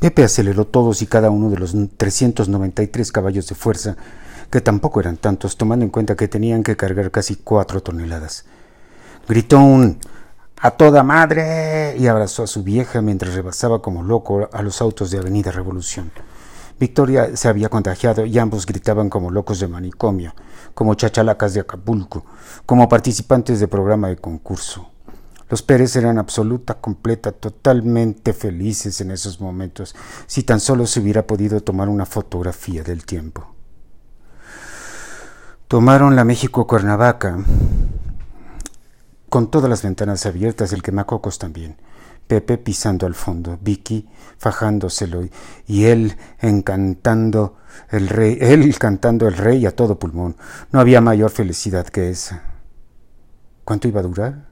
Pepe aceleró todos y cada uno de los 393 caballos de fuerza, que tampoco eran tantos, tomando en cuenta que tenían que cargar casi cuatro toneladas. Gritó un a toda madre y abrazó a su vieja mientras rebasaba como loco a los autos de Avenida Revolución. Victoria se había contagiado y ambos gritaban como locos de manicomio, como chachalacas de Acapulco, como participantes de programa de concurso. Los Pérez eran absoluta, completa, totalmente felices en esos momentos, si tan solo se hubiera podido tomar una fotografía del tiempo. Tomaron la México Cuernavaca, con todas las ventanas abiertas, el quemacocos también. Pepe pisando al fondo, Vicky fajándoselo y él encantando el rey, él cantando el rey a todo pulmón. No había mayor felicidad que esa. ¿Cuánto iba a durar?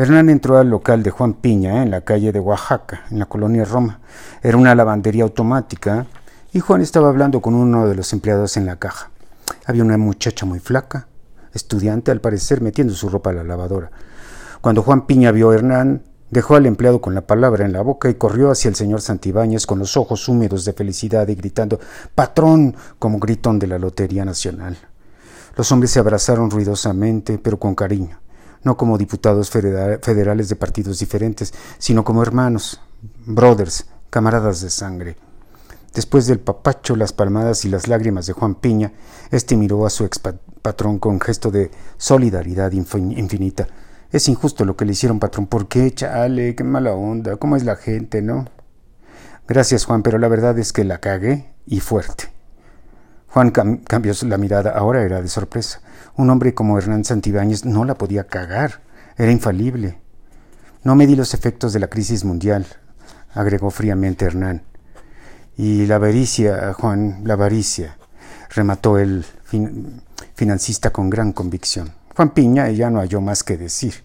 Hernán entró al local de Juan Piña en la calle de Oaxaca, en la colonia Roma. Era una lavandería automática y Juan estaba hablando con uno de los empleados en la caja. Había una muchacha muy flaca, estudiante al parecer, metiendo su ropa a la lavadora. Cuando Juan Piña vio a Hernán, dejó al empleado con la palabra en la boca y corrió hacia el señor Santibáñez con los ojos húmedos de felicidad y gritando Patrón como gritón de la Lotería Nacional. Los hombres se abrazaron ruidosamente, pero con cariño, no como diputados federales de partidos diferentes, sino como hermanos, brothers, camaradas de sangre. Después del papacho, las palmadas y las lágrimas de Juan Piña, este miró a su ex patrón con gesto de solidaridad infinita. Es injusto lo que le hicieron, patrón. ¿Por qué? Chale, qué mala onda. ¿Cómo es la gente, no? Gracias, Juan, pero la verdad es que la cagué y fuerte. Juan cambió la mirada. Ahora era de sorpresa. Un hombre como Hernán Santibáñez no la podía cagar. Era infalible. No me di los efectos de la crisis mundial, agregó fríamente Hernán. Y la avaricia, Juan, la avaricia, remató el financista con gran convicción. Juan Piña ya no halló más que decir.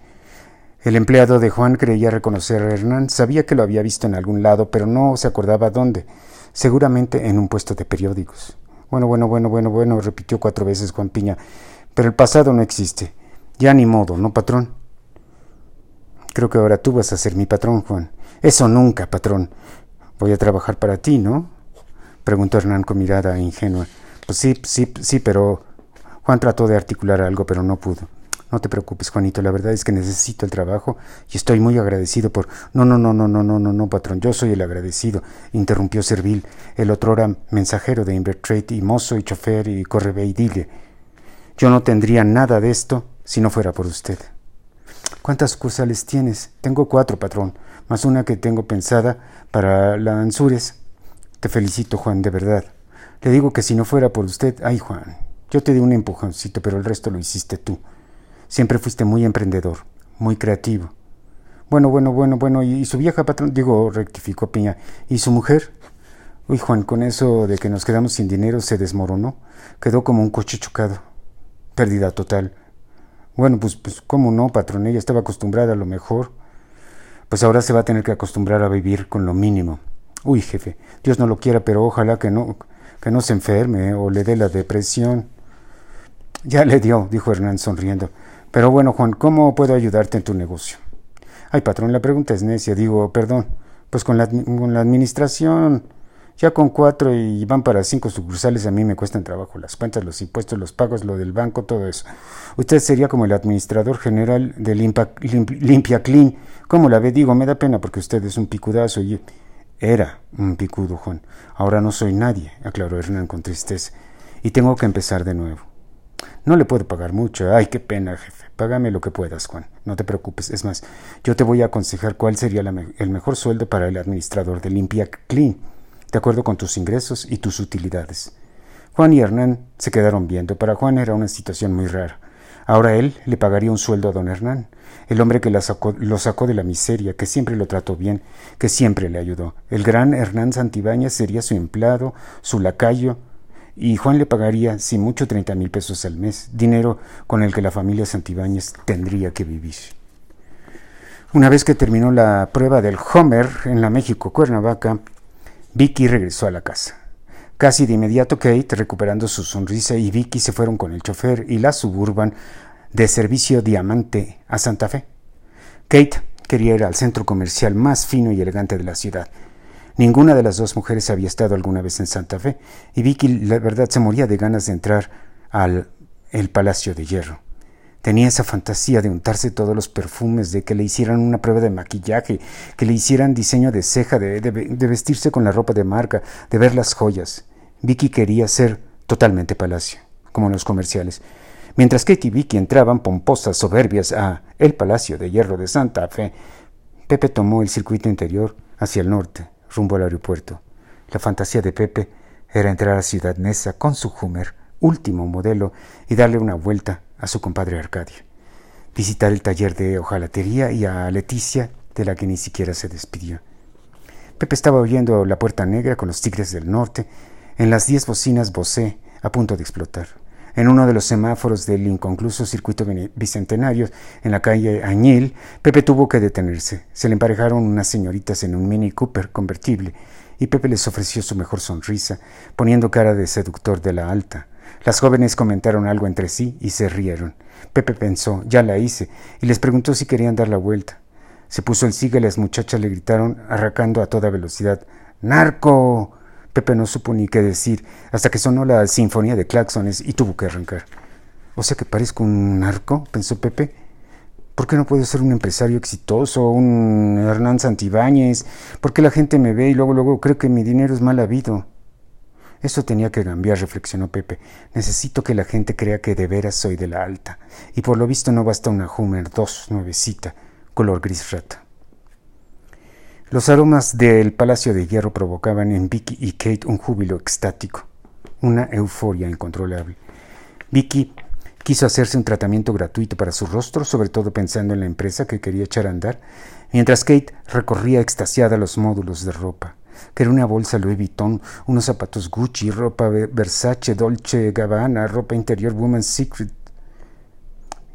El empleado de Juan creía reconocer a Hernán, sabía que lo había visto en algún lado, pero no se acordaba dónde, seguramente en un puesto de periódicos. Bueno, bueno, bueno, bueno, bueno, repitió cuatro veces Juan Piña, pero el pasado no existe. Ya ni modo, ¿no, patrón? Creo que ahora tú vas a ser mi patrón, Juan. Eso nunca, patrón. Voy a trabajar para ti, ¿no? preguntó Hernán con mirada ingenua. Pues sí, sí, sí, pero Juan trató de articular algo, pero no pudo. No te preocupes, Juanito, la verdad es que necesito el trabajo y estoy muy agradecido por... No, no, no, no, no, no, no, no, patrón, yo soy el agradecido, interrumpió Servil, el otro era mensajero de Invertrade y mozo y chofer y correbe y dile. Yo no tendría nada de esto si no fuera por usted. ¿Cuántas sucursales tienes? Tengo cuatro, patrón, más una que tengo pensada para la Anzures. Te felicito, Juan, de verdad. Le digo que si no fuera por usted, ay, Juan, yo te di un empujoncito, pero el resto lo hiciste tú. Siempre fuiste muy emprendedor, muy creativo. Bueno, bueno, bueno, bueno, ¿y su vieja patrón? Digo, rectificó Piña. ¿Y su mujer? Uy, Juan, con eso de que nos quedamos sin dinero se desmoronó. Quedó como un coche chocado. Pérdida total. Bueno, pues, pues, ¿cómo no, patrón? Ella estaba acostumbrada a lo mejor. Pues ahora se va a tener que acostumbrar a vivir con lo mínimo. Uy, jefe, Dios no lo quiera, pero ojalá que no, que no se enferme o le dé la depresión. Ya le dio, dijo Hernán sonriendo. Pero bueno, Juan, ¿cómo puedo ayudarte en tu negocio? Ay, patrón, la pregunta es necia. Digo, perdón, pues con la, con la administración, ya con cuatro y van para cinco sucursales a mí me cuestan trabajo las cuentas, los impuestos, los pagos, lo del banco, todo eso. Usted sería como el administrador general de Limpia, Clean. ¿Cómo la ve? Digo, me da pena porque usted es un picudazo y era un picudo, Juan. Ahora no soy nadie, aclaró Hernán con tristeza, y tengo que empezar de nuevo. No le puedo pagar mucho. Ay, qué pena, jefe. Págame lo que puedas, Juan. No te preocupes. Es más, yo te voy a aconsejar cuál sería el mejor sueldo para el administrador de Limpia Clean, de acuerdo con tus ingresos y tus utilidades. Juan y Hernán se quedaron viendo. Para Juan era una situación muy rara. Ahora él le pagaría un sueldo a don Hernán, el hombre que lo sacó de la miseria, que siempre lo trató bien, que siempre le ayudó. El gran Hernán Santibáñez sería su empleado, su lacayo, y Juan le pagaría, sin mucho, treinta mil pesos al mes, dinero con el que la familia Santibáñez tendría que vivir. Una vez que terminó la prueba del Homer en la México Cuernavaca, Vicky regresó a la casa. Casi de inmediato Kate, recuperando su sonrisa, y Vicky se fueron con el chofer y la suburban de servicio Diamante a Santa Fe. Kate quería ir al centro comercial más fino y elegante de la ciudad. Ninguna de las dos mujeres había estado alguna vez en Santa Fe, y Vicky, la verdad, se moría de ganas de entrar al el Palacio de Hierro. Tenía esa fantasía de untarse todos los perfumes, de que le hicieran una prueba de maquillaje, que le hicieran diseño de ceja, de, vestirse con la ropa de marca, de ver las joyas. Vicky quería ser totalmente palacio, como en los comerciales. Mientras Kate y Vicky entraban pomposas, soberbias a el Palacio de Hierro de Santa Fe, Pepe tomó el circuito interior hacia el norte, rumbo al aeropuerto. La fantasía de Pepe era entrar a Ciudad Neza con su Hummer, último modelo, y darle una vuelta a su compadre Arcadio. Visitar el taller de hojalatería y a Leticia, de la que ni siquiera se despidió. Pepe estaba oyendo La Puerta Negra con los Tigres del Norte, en las diez bocinas Bosé, a punto de explotar. En uno de los semáforos del inconcluso circuito bicentenario, en la calle Añil, Pepe tuvo que detenerse. Se le emparejaron unas señoritas en un Mini Cooper convertible, y Pepe les ofreció su mejor sonrisa, poniendo cara de seductor de la alta. Las jóvenes comentaron algo entre sí y se rieron. Pepe pensó, ya la hice, y les preguntó si querían dar la vuelta. Se puso el sigue y las muchachas le gritaron, arrancando a toda velocidad, ¡Narco! Pepe no supo ni qué decir hasta que sonó la sinfonía de claxones y tuvo que arrancar. O sea que parezco un narco, pensó Pepe. ¿Por qué no puedo ser un empresario exitoso, un Hernán Santibáñez? ¿Por qué la gente me ve y luego luego cree que mi dinero es mal habido? Eso tenía que cambiar, reflexionó Pepe. Necesito que la gente crea que de veras soy de la alta. Y por lo visto no basta una Hummer 2 nuevecita, color gris rata. Los aromas del Palacio de Hierro provocaban en Vicky y Kate un júbilo extático, una euforia incontrolable. Vicky quiso hacerse un tratamiento gratuito para su rostro, sobre todo pensando en la empresa que quería echar a andar, mientras Kate recorría extasiada los módulos de ropa. Quería una bolsa Louis Vuitton, unos zapatos Gucci, ropa Versace, Dolce Gabbana, ropa interior Woman's Secret,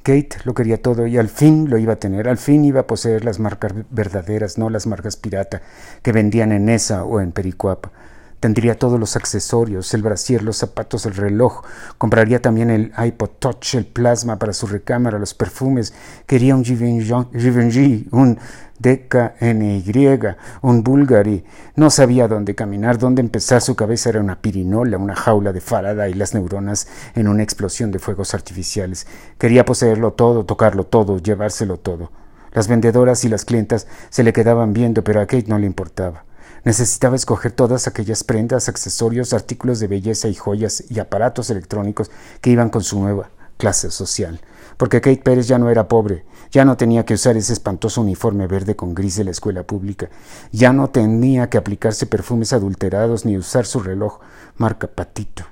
Kate lo quería todo y al fin lo iba a tener, al fin iba a poseer las marcas verdaderas, no las marcas pirata que vendían en esa o en Pericuapa. Tendría todos los accesorios, el brasier, los zapatos, el reloj. Compraría también el iPod Touch, el plasma para su recámara, los perfumes. Quería un Givenchy, un DKNY, un Bulgari. No sabía dónde caminar, dónde empezar. Su cabeza era una pirinola, una jaula de farada y las neuronas en una explosión de fuegos artificiales. Quería poseerlo todo, tocarlo todo, llevárselo todo. Las vendedoras y las clientas se le quedaban viendo, pero a Kate no le importaba. Necesitaba escoger todas aquellas prendas, accesorios, artículos de belleza y joyas y aparatos electrónicos que iban con su nueva clase social. Porque Kate Pérez ya no era pobre, ya no tenía que usar ese espantoso uniforme verde con gris de la escuela pública, ya no tenía que aplicarse perfumes adulterados ni usar su reloj marca Patito.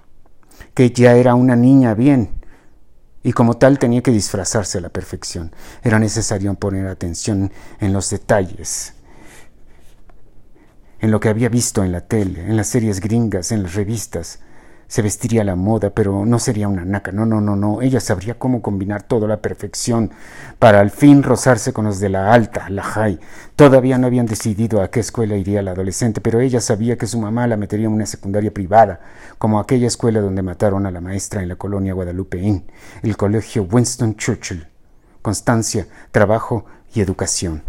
Kate ya era una niña bien, y como tal tenía que disfrazarse a la perfección. Era necesario poner atención en los detalles en lo que había visto en la tele, en las series gringas, en las revistas. Se vestiría la moda, pero no sería una naca. No, no, no, no. Ella sabría cómo combinar todo la perfección para al fin rozarse con los de la alta, la high. Todavía no habían decidido a qué escuela iría la adolescente, pero ella sabía que su mamá la metería en una secundaria privada, como aquella escuela donde mataron a la maestra en la colonia Guadalupe Inn, el colegio Winston Churchill. Constancia, trabajo y educación.